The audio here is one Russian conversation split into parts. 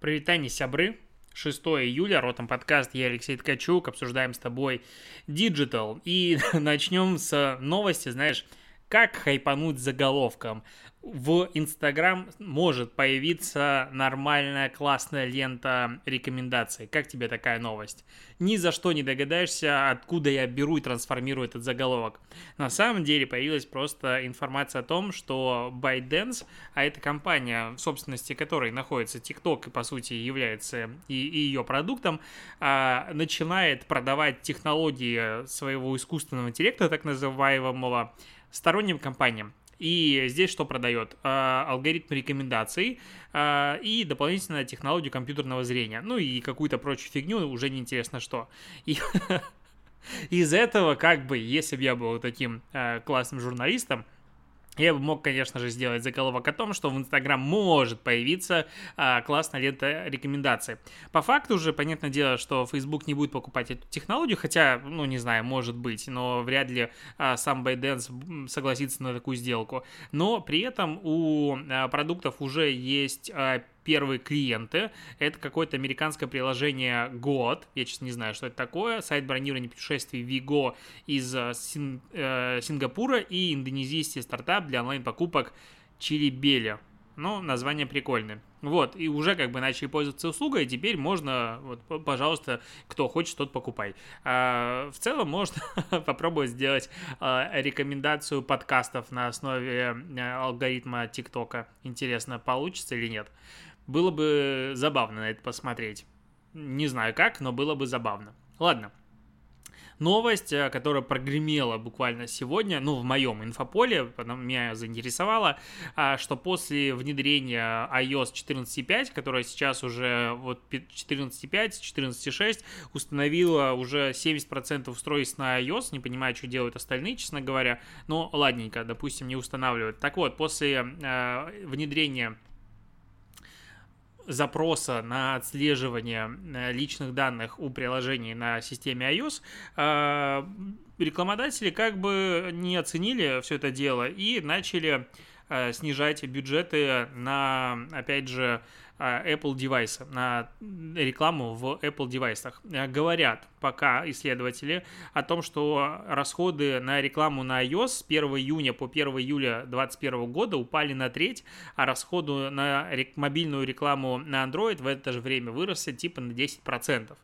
Привитание, сябры. 6 июля, Ротом подкаст, я Алексей Ткачук, обсуждаем с тобой Digital. И начнем с новости, знаешь, как хайпануть заголовком в Инстаграм может появиться нормальная классная лента рекомендаций. Как тебе такая новость? Ни за что не догадаешься, откуда я беру и трансформирую этот заголовок. На самом деле появилась просто информация о том, что ByteDance, а это компания, в собственности которой находится TikTok и по сути является и, и ее продуктом, а, начинает продавать технологии своего искусственного интеллекта, так называемого, сторонним компаниям. И здесь что продает? А, алгоритм рекомендаций а, и дополнительно технологию компьютерного зрения. Ну и какую-то прочую фигню, уже неинтересно что. И из этого, как бы, если бы я был таким а, классным журналистом, я бы мог, конечно же, сделать заголовок о том, что в Инстаграм может появиться а, классная лента рекомендаций. По факту же, понятное дело, что Facebook не будет покупать эту технологию, хотя, ну, не знаю, может быть, но вряд ли а, сам ByteDance согласится на такую сделку. Но при этом у а, продуктов уже есть а, первые клиенты. Это какое-то американское приложение Год. Я, честно, не знаю, что это такое. Сайт бронирования путешествий Vigo из э, Син, э, Сингапура и индонезийский стартап для онлайн-покупок Чилибели. Ну, название прикольное. Вот, и уже как бы начали пользоваться услугой, и теперь можно, вот, пожалуйста, кто хочет, тот покупай. А, в целом можно попробовать сделать а, рекомендацию подкастов на основе а, алгоритма ТикТока. Интересно, получится или нет. Было бы забавно на это посмотреть. Не знаю как, но было бы забавно. Ладно. Новость, э, которая прогремела буквально сегодня, ну, в моем инфополе, потом меня заинтересовала, а, что после внедрения iOS 14.5, которая сейчас уже вот 14.5, 14.6, установила уже 70% устройств на iOS, не понимаю, что делают остальные, честно говоря, но ладненько, допустим, не устанавливают. Так вот, после э, внедрения запроса на отслеживание э, личных данных у приложений на системе iOS, э, рекламодатели как бы не оценили все это дело и начали э, снижать бюджеты на, опять же, а, Apple девайса, на рекламу в Apple девайсах. Э, говорят пока исследователи о том, что расходы на рекламу на iOS с 1 июня по 1 июля 2021 года упали на треть, а расходы на мобильную рекламу на Android в это же время выросли типа на 10%.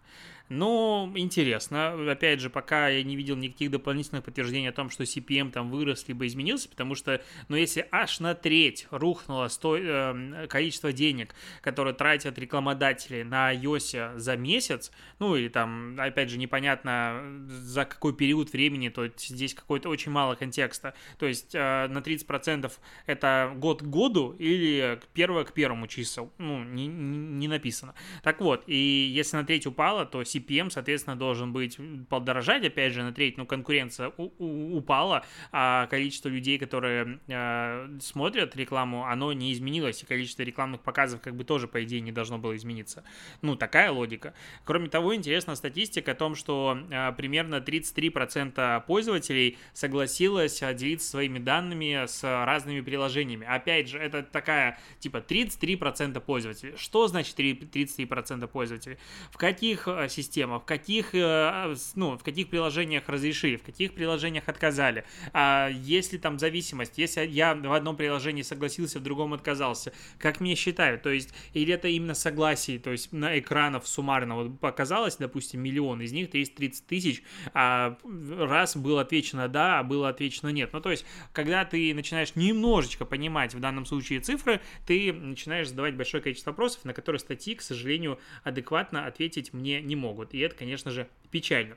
Но интересно. Опять же, пока я не видел никаких дополнительных подтверждений о том, что CPM там вырос либо изменился, потому что, ну, если аж на треть рухнуло сто... э, количество денег, которые тратят рекламодатели на iOS за месяц, ну, или там, опять же, непонятно за какой период времени, то здесь какой-то очень мало контекста. То есть э, на 30% это год к году или первое к первому числу. Ну, не, не написано. Так вот, и если на треть упало, то CPM, соответственно, должен быть подорожать, опять же, на треть, но конкуренция упала, а количество людей, которые э, смотрят рекламу, оно не изменилось, и количество рекламных показов как бы тоже, по идее, не должно было измениться. Ну, такая логика. Кроме того, интересна статистика о том, что э, примерно 33% пользователей согласилось делиться своими данными с разными приложениями. Опять же, это такая, типа, 33% пользователей. Что значит 33% пользователей? В каких системах система, в каких, э, ну, в каких приложениях разрешили, в каких приложениях отказали, а если там зависимость, если я в одном приложении согласился, в другом отказался, как мне считают, то есть, или это именно согласие, то есть на экранов суммарно вот показалось, допустим, миллион, из них 330 тысяч, а раз было отвечено да, а было отвечено нет. Ну, то есть, когда ты начинаешь немножечко понимать в данном случае цифры, ты начинаешь задавать большое количество вопросов, на которые статьи, к сожалению, адекватно ответить мне не могут могут. И это, конечно же, печально.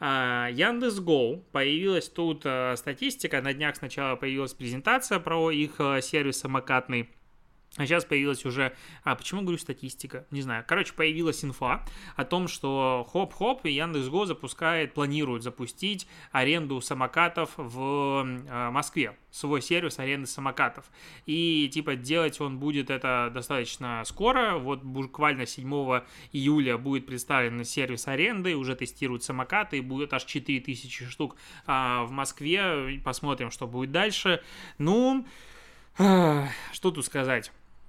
А, Яндекс.Го появилась тут а, статистика. На днях сначала появилась презентация про их а, сервис самокатный. А сейчас появилась уже, а почему говорю статистика? Не знаю. Короче, появилась инфа о том, что хоп-хоп и Яндекс.Го запускает, планирует запустить аренду самокатов в э, Москве. Свой сервис аренды самокатов. И типа делать он будет это достаточно скоро. Вот буквально 7 июля будет представлен сервис аренды, уже тестируют самокаты, и будет аж 4000 штук а, в Москве. Посмотрим, что будет дальше. Ну, что тут сказать?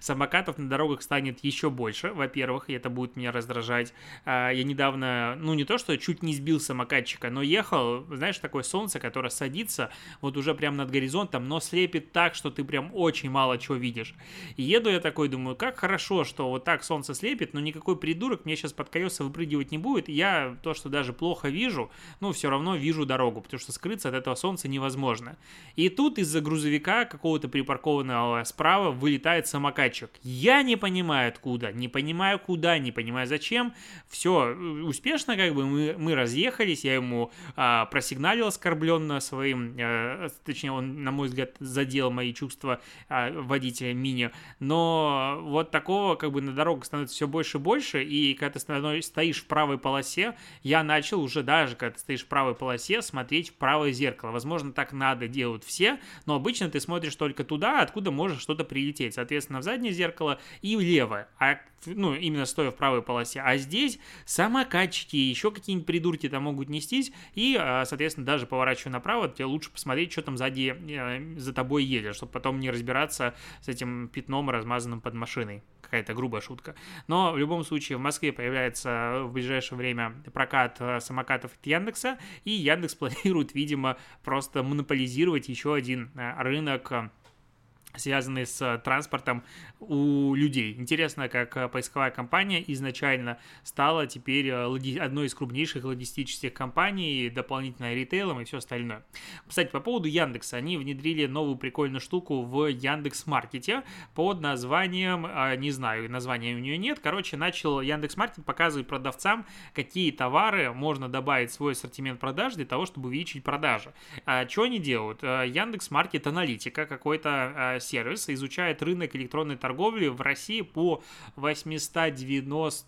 самокатов на дорогах станет еще больше, во-первых, и это будет меня раздражать. А, я недавно, ну не то, что чуть не сбил самокатчика, но ехал, знаешь, такое солнце, которое садится вот уже прямо над горизонтом, но слепит так, что ты прям очень мало чего видишь. И еду я такой, думаю, как хорошо, что вот так солнце слепит, но никакой придурок мне сейчас под колеса выпрыгивать не будет. Я то, что даже плохо вижу, ну все равно вижу дорогу, потому что скрыться от этого солнца невозможно. И тут из-за грузовика какого-то припаркованного справа вылетает самокатчик. Я не понимаю откуда, не понимаю куда, не понимаю зачем. Все, э, успешно как бы мы, мы разъехались, я ему а, просигналил оскорбленно своим, а, точнее он, на мой взгляд, задел мои чувства а, водителя мини, но вот такого как бы на дорогах становится все больше и больше, и когда ты стоишь в правой полосе, я начал уже даже, когда ты стоишь в правой полосе, смотреть в правое зеркало. Возможно, так надо делают все, но обычно ты смотришь только туда, откуда может что-то прилететь. Соответственно, в заднее зеркало и в левое, а, ну, именно стоя в правой полосе. А здесь самокатчики, еще какие-нибудь придурки там могут нестись, и, а, соответственно, даже поворачивая направо, тебе лучше посмотреть, что там сзади э, за тобой едет, чтобы потом не разбираться с этим пятном, размазанным под машиной. Какая-то грубая шутка. Но в любом случае в Москве появляется в ближайшее время прокат э, самокатов от Яндекса, и Яндекс планирует, видимо, просто монополизировать еще один э, рынок связанные с э, транспортом у людей. Интересно, как э, поисковая компания изначально стала теперь э, одной из крупнейших логистических компаний, дополнительно ритейлом и все остальное. Кстати, по поводу Яндекса, они внедрили новую прикольную штуку в Яндекс Маркете под названием, не знаю, названия у нее нет, короче, начал Яндекс Маркет показывать продавцам, какие товары можно добавить в свой ассортимент продаж для того, чтобы увеличить продажи. А что они делают? Яндекс Маркет аналитика, какой-то сервис изучает рынок электронной торговли в России по 890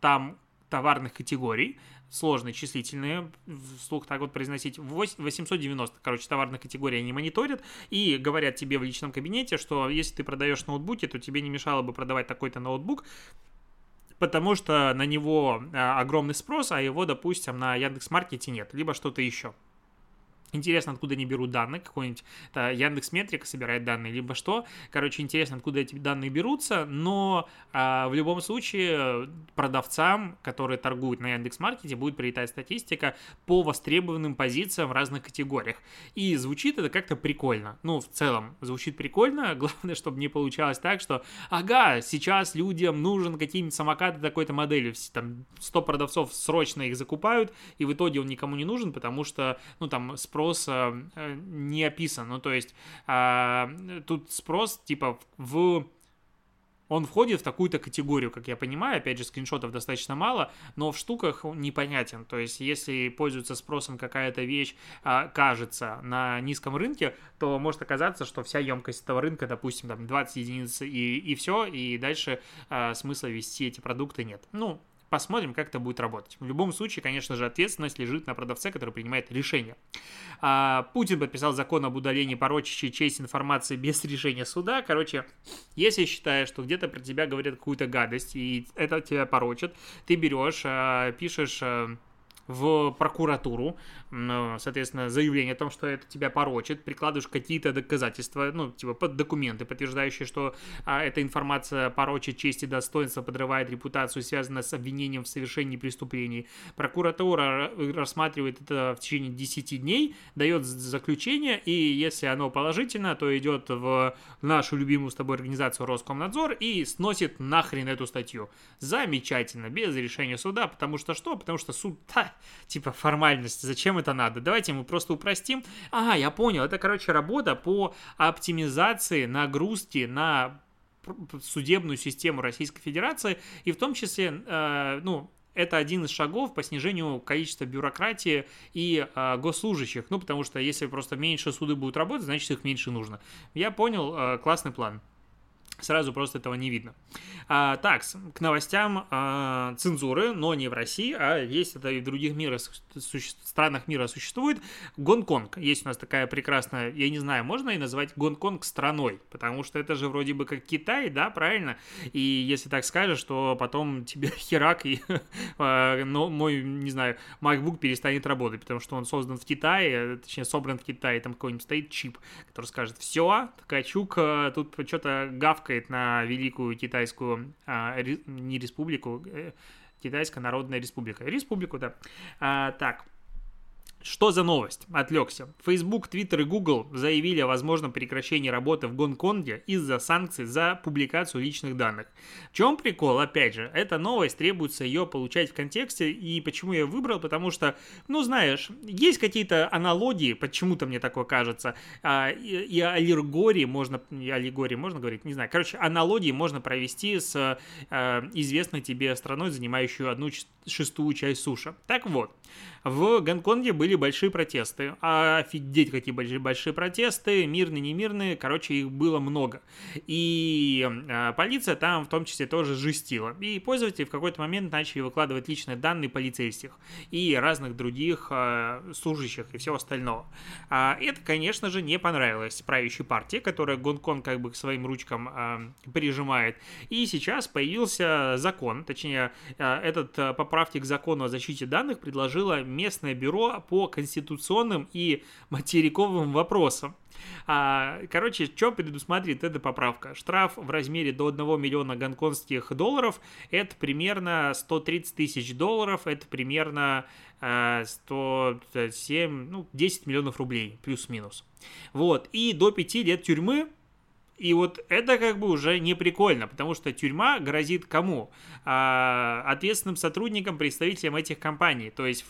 там товарных категорий, сложные числительные, вслух так вот произносить, 890, короче, товарных категорий они мониторят и говорят тебе в личном кабинете, что если ты продаешь ноутбуки, то тебе не мешало бы продавать такой-то ноутбук, потому что на него а, огромный спрос, а его, допустим, на Яндекс.Маркете нет, либо что-то еще. Интересно, откуда они берут данные, какой-нибудь Яндекс Метрика собирает данные, либо что. Короче, интересно, откуда эти данные берутся, но а, в любом случае продавцам, которые торгуют на Яндекс Маркете, будет прилетать статистика по востребованным позициям в разных категориях. И звучит это как-то прикольно. Ну, в целом, звучит прикольно. Главное, чтобы не получалось так, что, ага, сейчас людям нужен какие-нибудь самокаты такой-то модели. Там 100 продавцов срочно их закупают, и в итоге он никому не нужен, потому что, ну, там, спрос э, не описан. Ну, то есть а, тут спрос типа в он входит в такую-то категорию, как я понимаю, опять же, скриншотов достаточно мало, но в штуках непонятен. То есть, если пользуется спросом какая-то вещь, а, кажется, на низком рынке, то может оказаться, что вся емкость этого рынка, допустим, там 20 единиц и, и все, и дальше а, смысла вести эти продукты нет. Ну, Посмотрим, как это будет работать. В любом случае, конечно же, ответственность лежит на продавце, который принимает решение. А, Путин подписал закон об удалении порочащей честь информации без решения суда. Короче, если считаешь, что где-то про тебя говорят какую-то гадость, и это тебя порочит, ты берешь, а, пишешь а, в прокуратуру, соответственно, заявление о том, что это тебя порочит, прикладываешь какие-то доказательства, ну, типа под документы, подтверждающие, что а, эта информация порочит честь и достоинство, подрывает репутацию, связанная с обвинением в совершении преступлений. Прокуратура рассматривает это в течение 10 дней, дает заключение, и если оно положительно, то идет в нашу любимую с тобой организацию Роскомнадзор и сносит нахрен эту статью. Замечательно, без решения суда, потому что что? Потому что суд, да, типа формальность, зачем это надо? Давайте мы просто упростим. Ага, я понял, это, короче, работа по оптимизации нагрузки на судебную систему Российской Федерации, и в том числе, э, ну, это один из шагов по снижению количества бюрократии и э, госслужащих. Ну, потому что если просто меньше суды будут работать, значит их меньше нужно. Я понял, э, классный план. Сразу просто этого не видно. А, так, к новостям а, цензуры, но не в России, а есть это и в других мирах, суще, странах мира существует. Гонконг. Есть у нас такая прекрасная, я не знаю, можно и назвать Гонконг страной, потому что это же вроде бы как Китай, да, правильно? И если так скажешь, то потом тебе херак и а, но мой, не знаю, MacBook перестанет работать, потому что он создан в Китае, точнее собран в Китае, там какой-нибудь стоит чип, который скажет, все, Ткачук, тут что-то гавк гавкает на великую китайскую, а, не республику, э, Китайская Народная Республика. Республику, да. А, так, что за новость? Отвлекся. Facebook, Twitter и Google заявили о возможном прекращении работы в Гонконге из-за санкций за публикацию личных данных. В чем прикол? Опять же, эта новость требуется ее получать в контексте. И почему я выбрал? Потому что, ну знаешь, есть какие-то аналогии, почему-то мне такое кажется, а, и, и можно, и аллегории можно говорить, не знаю. Короче, аналогии можно провести с а, известной тебе страной, занимающей одну шестую часть суши. Так вот, в Гонконге были большие протесты. Офигеть, какие большие, большие протесты, мирные, не мирные, короче, их было много. И э, полиция там в том числе тоже жестила. И пользователи в какой-то момент начали выкладывать личные данные полицейских и разных других э, служащих и всего остального. А это, конечно же, не понравилось правящей партии, которая Гонконг как бы к своим ручкам э, прижимает. И сейчас появился закон, точнее, э, этот э, поправки к закону о защите данных предложила местное бюро по конституционным и материковым вопросам. А, короче, что предусматривает эта поправка? Штраф в размере до 1 миллиона гонконгских долларов, это примерно 130 тысяч долларов, это примерно 107, ну, 10 миллионов рублей, плюс-минус. Вот, и до 5 лет тюрьмы и вот это как бы уже не прикольно, потому что тюрьма грозит кому? А, ответственным сотрудникам, представителям этих компаний. То есть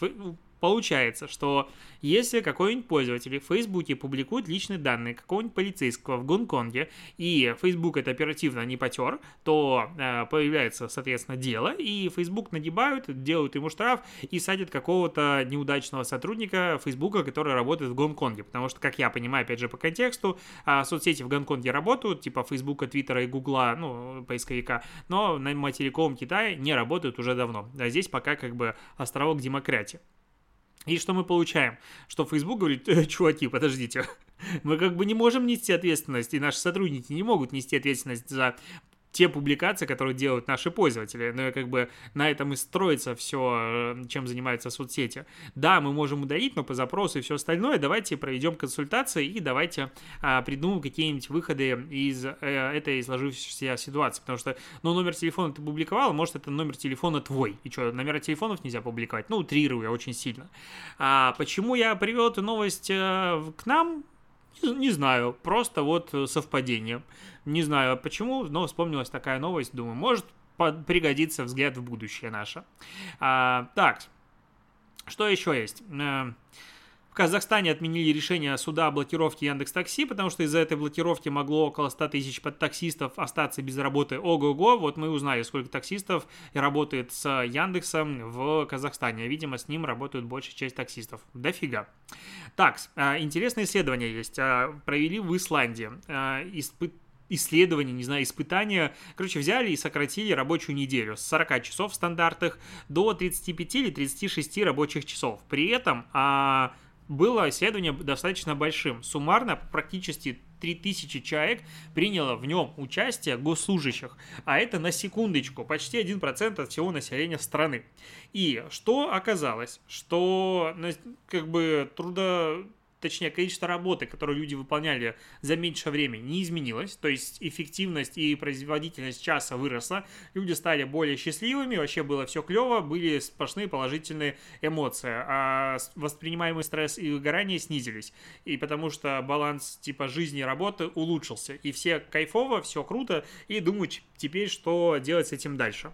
Получается, что если какой-нибудь пользователь в Фейсбуке публикует личные данные какого-нибудь полицейского в Гонконге, и Facebook это оперативно не потер, то э, появляется, соответственно, дело, и Facebook нагибают, делают ему штраф и садят какого-то неудачного сотрудника Facebook, который работает в Гонконге. Потому что, как я понимаю, опять же, по контексту, э, соцсети в Гонконге работают, типа Facebook, Твиттера и Гугла, ну, поисковика, но на материковом Китае не работают уже давно. А здесь пока как бы островок демократии. И что мы получаем? Что Facebook говорит, э, чуваки, подождите, мы как бы не можем нести ответственность, и наши сотрудники не могут нести ответственность за те публикации, которые делают наши пользователи. Но как бы на этом и строится все, э, чем занимаются соцсети. Да, мы можем удалить, но по запросу и все остальное давайте проведем консультации и давайте а, придумаем какие-нибудь выходы из э, этой сложившейся ситуации. Потому что, ну, номер телефона ты публиковал, может, это номер телефона твой. И что, номера телефонов нельзя публиковать? Ну, утрирую я очень сильно. А почему я привел эту новость э, к нам? Не, знаю, просто вот совпадение. Не знаю почему, но вспомнилась такая новость. Думаю, может пригодится взгляд в будущее наше. А, так, что еще есть? В Казахстане отменили решение суда о блокировке Яндекс Такси, потому что из-за этой блокировки могло около 100 тысяч таксистов остаться без работы. Ого-го, вот мы узнали, сколько таксистов работает с Яндексом в Казахстане. Видимо, с ним работают большая часть таксистов. Дофига. Так, э, интересное исследование есть. Э, провели в Исландии. Испыт исследования, не знаю, испытания. Короче, взяли и сократили рабочую неделю с 40 часов стандартных до 35 или 36 рабочих часов. При этом а, было исследование достаточно большим. Суммарно практически 3000 человек приняло в нем участие госслужащих, а это на секундочку, почти 1% от всего населения страны. И что оказалось? Что как бы трудо точнее, количество работы, которую люди выполняли за меньшее время, не изменилось, то есть эффективность и производительность часа выросла, люди стали более счастливыми, вообще было все клево, были сплошные положительные эмоции, а воспринимаемый стресс и выгорание снизились, и потому что баланс типа жизни и работы улучшился, и все кайфово, все круто, и думают теперь, что делать с этим дальше.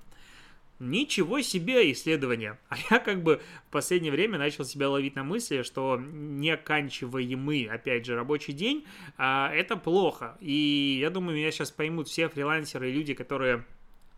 Ничего себе исследование. А я как бы в последнее время начал себя ловить на мысли, что неоканчиваемый, опять же, рабочий день, а, это плохо. И я думаю, меня сейчас поймут все фрилансеры и люди, которые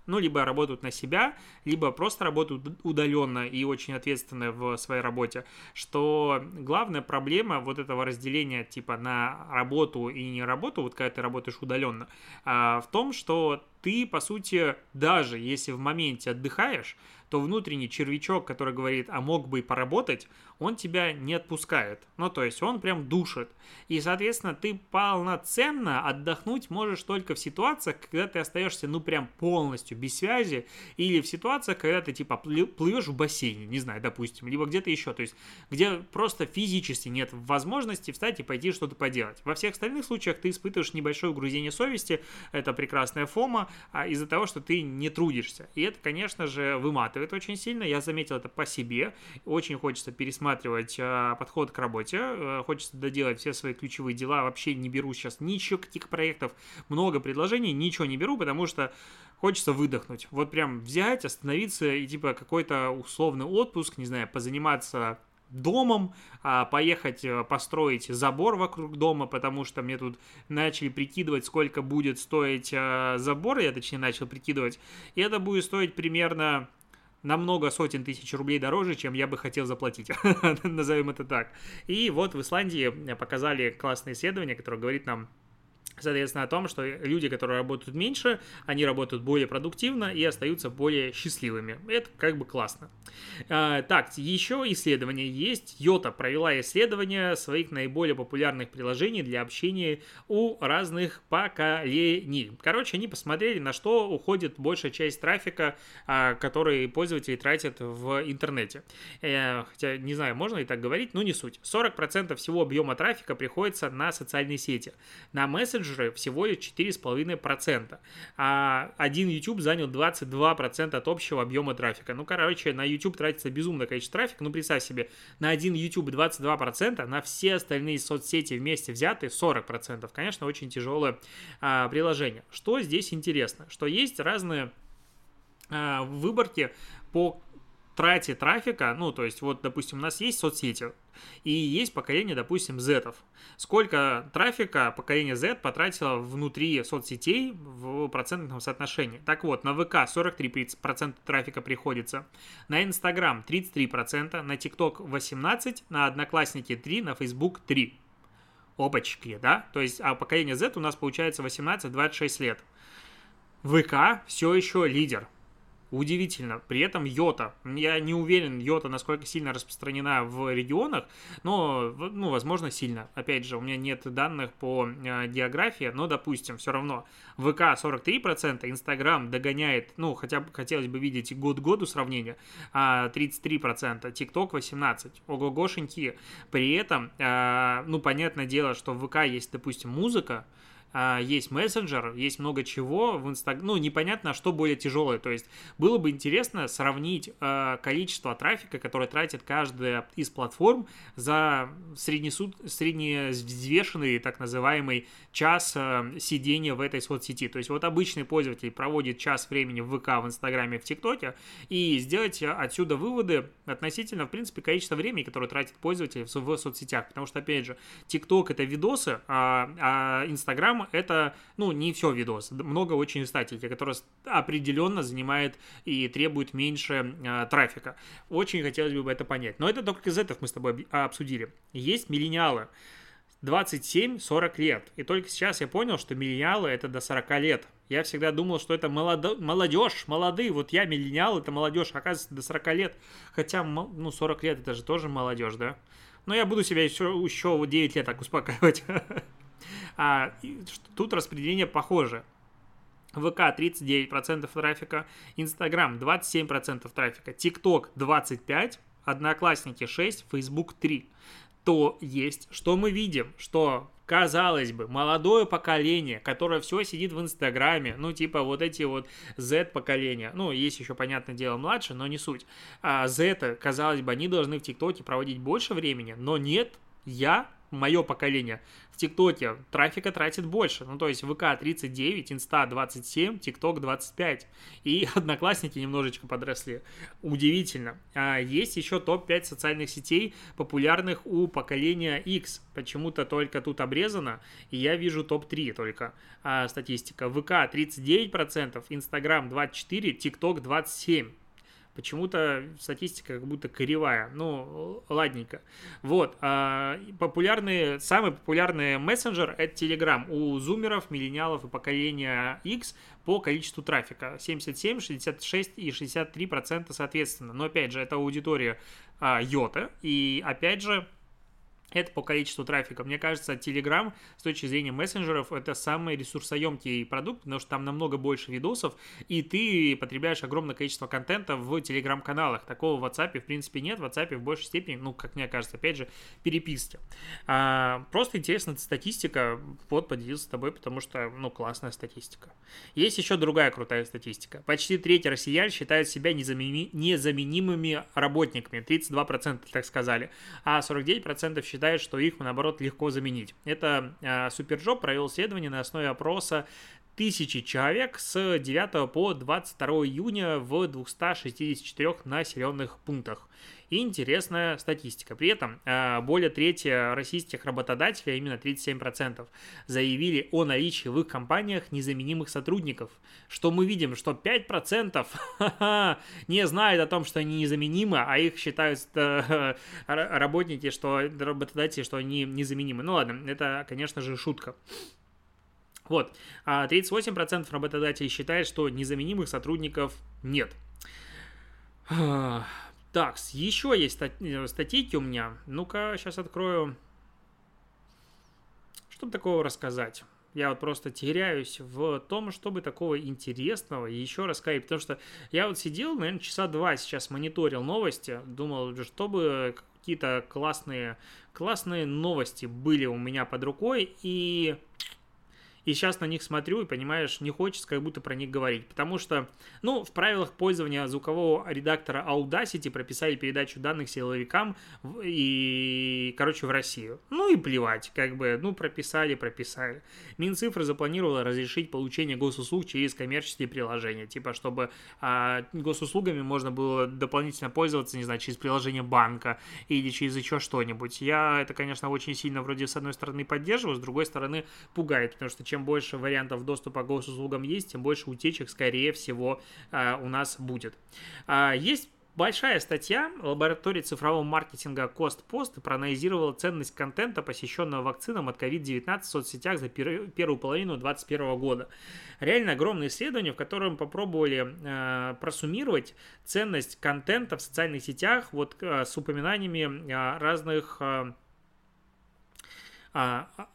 ну, либо работают на себя, либо просто работают удаленно и очень ответственны в своей работе, что главная проблема вот этого разделения типа на работу и не работу, вот когда ты работаешь удаленно, а, в том, что ты, по сути, даже если в моменте отдыхаешь, то внутренний червячок, который говорит, а мог бы и поработать, он тебя не отпускает. Ну, то есть он прям душит. И, соответственно, ты полноценно отдохнуть можешь только в ситуациях, когда ты остаешься, ну, прям полностью без связи, или в ситуациях, когда ты, типа, плывешь в бассейне, не знаю, допустим, либо где-то еще, то есть где просто физически нет возможности встать и пойти что-то поделать. Во всех остальных случаях ты испытываешь небольшое угрузение совести, это прекрасная фома, а из-за того, что ты не трудишься. И это, конечно же, выматывает очень сильно, я заметил это по себе, очень хочется пересматривать э, подход к работе, э, хочется доделать все свои ключевые дела, вообще не беру сейчас ничего, каких проектов, много предложений, ничего не беру, потому что хочется выдохнуть. Вот прям взять, остановиться и типа какой-то условный отпуск, не знаю, позаниматься домом, а поехать э, построить забор вокруг дома, потому что мне тут начали прикидывать, сколько будет стоить э, забор, я точнее начал прикидывать, и это будет стоить примерно на много сотен тысяч рублей дороже, чем я бы хотел заплатить, назовем это так. И вот в Исландии показали классное исследование, которое говорит нам соответственно, о том, что люди, которые работают меньше, они работают более продуктивно и остаются более счастливыми. Это как бы классно. А, так, еще исследование есть. Йота провела исследование своих наиболее популярных приложений для общения у разных поколений. Короче, они посмотрели, на что уходит большая часть трафика, а, который пользователи тратят в интернете. Э, хотя, не знаю, можно ли так говорить, но не суть. 40% всего объема трафика приходится на социальные сети. На месседж менеджеры всего лишь 4,5%, а один YouTube занял 22% от общего объема трафика. Ну, короче, на YouTube тратится безумное количество трафика, ну, представь себе, на один YouTube 22%, на все остальные соцсети вместе взятые 40%. Конечно, очень тяжелое а, приложение. Что здесь интересно? Что есть разные а, выборки по трате трафика, ну, то есть, вот, допустим, у нас есть соцсети, и есть поколение, допустим, Z. Сколько трафика поколение Z потратило внутри соцсетей в процентном соотношении? Так вот, на ВК 43% трафика приходится, на Инстаграм 33%, на ТикТок 18%, на Одноклассники 3%, на Facebook 3%. Опачки, да? То есть, а поколение Z у нас получается 18-26 лет. ВК все еще лидер. Удивительно. При этом йота. Я не уверен, йота, насколько сильно распространена в регионах, но, ну, возможно, сильно. Опять же, у меня нет данных по э, географии, но, допустим, все равно ВК 43%, Инстаграм догоняет, ну, хотя бы хотелось бы видеть год году сравнения, 33%, ТикТок 18%, ого-гошеньки. При этом, э, ну, понятное дело, что в ВК есть, допустим, музыка, а, есть мессенджер, есть много чего в Инстаграме. Ну, непонятно, что более тяжелое. То есть было бы интересно сравнить э, количество трафика, которое тратит каждая из платформ за среднесуд... средневзвешенный так называемый час э, сидения в этой соцсети. То есть вот обычный пользователь проводит час времени в ВК, в Инстаграме, в ТикТоке, и сделать отсюда выводы относительно, в принципе, количества времени, которое тратит пользователь в, в соцсетях. Потому что, опять же, ТикТок это видосы, а, а Инстаграм это, ну, не все видос. Много очень статики, которые определенно занимает и требует меньше э, трафика. Очень хотелось бы это понять. Но это только из этого мы с тобой обсудили. Есть миллениалы. 27-40 лет. И только сейчас я понял, что миллениалы это до 40 лет. Я всегда думал, что это молодо... молодежь, молодые. Вот я миллениал, это молодежь, оказывается, до 40 лет. Хотя, ну, 40 лет это же тоже молодежь, да? Но я буду себя еще, еще 9 лет так успокаивать. А, тут распределение похоже. ВК 39% трафика, Инстаграм 27% трафика, ТикТок 25%, Одноклассники 6%, Facebook 3%. То есть, что мы видим, что казалось бы, молодое поколение, которое все сидит в Инстаграме, ну, типа вот эти вот Z-поколения, ну, есть еще, понятное дело, младше, но не суть. А Z, казалось бы, они должны в ТикТоке проводить больше времени, но нет, я мое поколение, в ТикТоке трафика тратит больше. Ну, то есть ВК 39, Инста 27, ТикТок 25. И Одноклассники немножечко подросли. Удивительно. А есть еще топ-5 социальных сетей, популярных у поколения X. Почему-то только тут обрезано, и я вижу топ-3 только а, статистика. ВК 39%, Инстаграм 24%, ТикТок 27%. Почему-то статистика как будто кривая. Ну, ладненько. Вот. А, популярные, самый популярный мессенджер — это Telegram. У зумеров, миллениалов и поколения X по количеству трафика. 77, 66 и 63 процента соответственно. Но, опять же, это аудитория а, Йота. И, опять же, это по количеству трафика. Мне кажется, Telegram с точки зрения мессенджеров это самый ресурсоемкий продукт, потому что там намного больше видосов, и ты потребляешь огромное количество контента в Telegram-каналах. Такого в WhatsApp, в принципе, нет. В WhatsApp в большей степени, ну, как мне кажется, опять же, переписки. А, просто интересная статистика. Вот, поделился с тобой, потому что, ну, классная статистика. Есть еще другая крутая статистика. Почти треть россиян считают себя незамени... незаменимыми работниками. 32% так сказали. А 49% считают считает, что их, наоборот, легко заменить. Это э, SuperJob провел исследование на основе опроса тысячи человек с 9 по 22 июня в 264 населенных пунктах. Интересная статистика. При этом э, более трети российских работодателей, а именно 37%, заявили о наличии в их компаниях незаменимых сотрудников. Что мы видим, что 5% не знают о том, что они незаменимы, а их считают э, работники, что работодатели, что они незаменимы. Ну ладно, это, конечно же, шутка. Вот, 38% а работодателей считают, что незаменимых сотрудников нет. Так, еще есть э, статейки у меня. Ну-ка, сейчас открою. Что такого рассказать? Я вот просто теряюсь в том, чтобы такого интересного еще рассказать. Потому что я вот сидел, наверное, часа два сейчас мониторил новости. Думал, чтобы какие-то классные, классные новости были у меня под рукой. И и сейчас на них смотрю и, понимаешь, не хочется как будто про них говорить. Потому что, ну, в правилах пользования звукового редактора Audacity прописали передачу данных силовикам и, короче, в Россию. Ну и плевать, как бы, ну, прописали, прописали. Минцифры запланировала разрешить получение госуслуг через коммерческие приложения. Типа, чтобы а, госуслугами можно было дополнительно пользоваться, не знаю, через приложение банка или через еще что-нибудь. Я это, конечно, очень сильно вроде с одной стороны поддерживаю, с другой стороны пугает, потому что чем больше вариантов доступа к госуслугам есть, тем больше утечек, скорее всего, а, у нас будет. А, есть Большая статья лаборатории цифрового маркетинга CostPost проанализировала ценность контента, посещенного вакцинам от COVID-19 в соцсетях за первую половину 2021 года. Реально огромное исследование, в котором попробовали э, просуммировать ценность контента в социальных сетях вот, э, с упоминаниями э, разных э,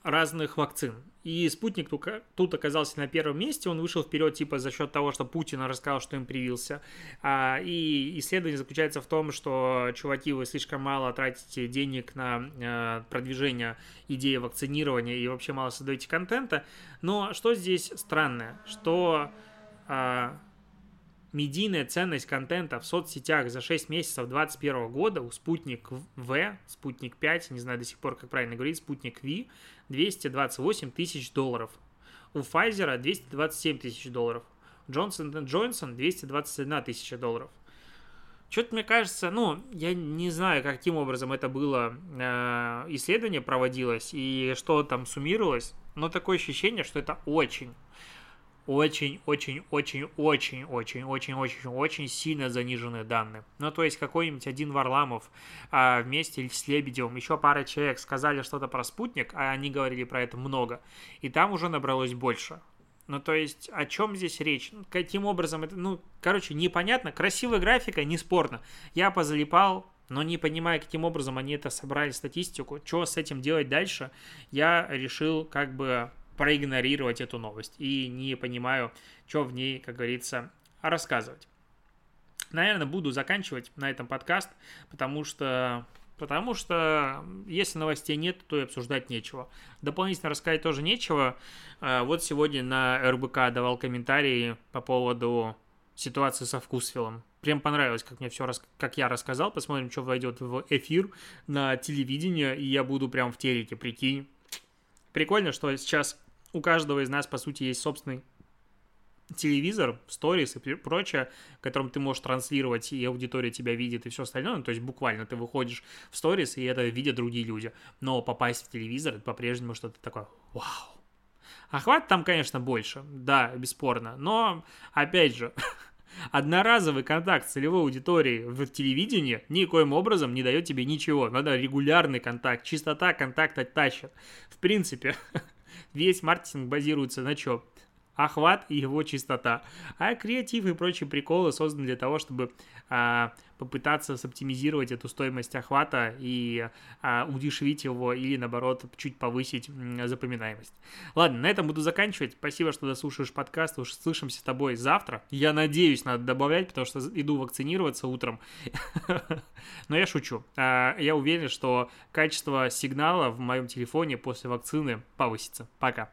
разных вакцин. И спутник тут оказался на первом месте, он вышел вперед типа за счет того, что Путин рассказал, что им привился. А, и исследование заключается в том, что, чуваки, вы слишком мало тратите денег на э, продвижение идеи вакцинирования и вообще мало создаете контента. Но что здесь странное, что а, медийная ценность контента в соцсетях за 6 месяцев 2021 года у Спутник В, Спутник 5, не знаю до сих пор, как правильно говорить, Спутник V, 228 тысяч долларов. У Pfizer 227 тысяч долларов. Джонсон Джонсон 221 тысяча долларов. Что-то мне кажется, ну, я не знаю, каким образом это было э, исследование проводилось и что там суммировалось, но такое ощущение, что это очень, очень-очень-очень-очень-очень-очень-очень сильно заниженные данные. Ну, то есть какой-нибудь один Варламов а, вместе с Лебедевым, еще пара человек сказали что-то про спутник, а они говорили про это много, и там уже набралось больше. Ну, то есть, о чем здесь речь? Ну, каким образом это... Ну, короче, непонятно. Красивая графика, не спорно. Я позалипал, но не понимая, каким образом они это собрали статистику, что с этим делать дальше, я решил как бы проигнорировать эту новость и не понимаю, что в ней, как говорится, рассказывать. Наверное, буду заканчивать на этом подкаст, потому что Потому что если новостей нет, то и обсуждать нечего. Дополнительно рассказать тоже нечего. А, вот сегодня на РБК давал комментарии по поводу ситуации со Вкусвиллом. Прям понравилось, как мне все, как я рассказал. Посмотрим, что войдет в эфир на телевидение, и я буду прям в телеке, прикинь. Прикольно, что сейчас у каждого из нас, по сути, есть собственный телевизор, сторис и прочее, которым ты можешь транслировать, и аудитория тебя видит, и все остальное. Ну, то есть буквально ты выходишь в сторис, и это видят другие люди. Но попасть в телевизор, это по-прежнему что-то такое вау. Охват там, конечно, больше, да, бесспорно. Но, опять же, Одноразовый контакт целевой аудиторией в телевидении никоим образом не дает тебе ничего. Надо регулярный контакт, чистота контакта тащит. В принципе, весь маркетинг базируется на чем? Охват и его чистота. А креатив и прочие приколы созданы для того, чтобы а, попытаться соптимизировать эту стоимость охвата и а, удешевить его или, наоборот, чуть повысить запоминаемость. Ладно, на этом буду заканчивать. Спасибо, что дослушаешь подкаст. Уж слышимся с тобой завтра. Я надеюсь, надо добавлять, потому что иду вакцинироваться утром. Но я шучу. А, я уверен, что качество сигнала в моем телефоне после вакцины повысится. Пока.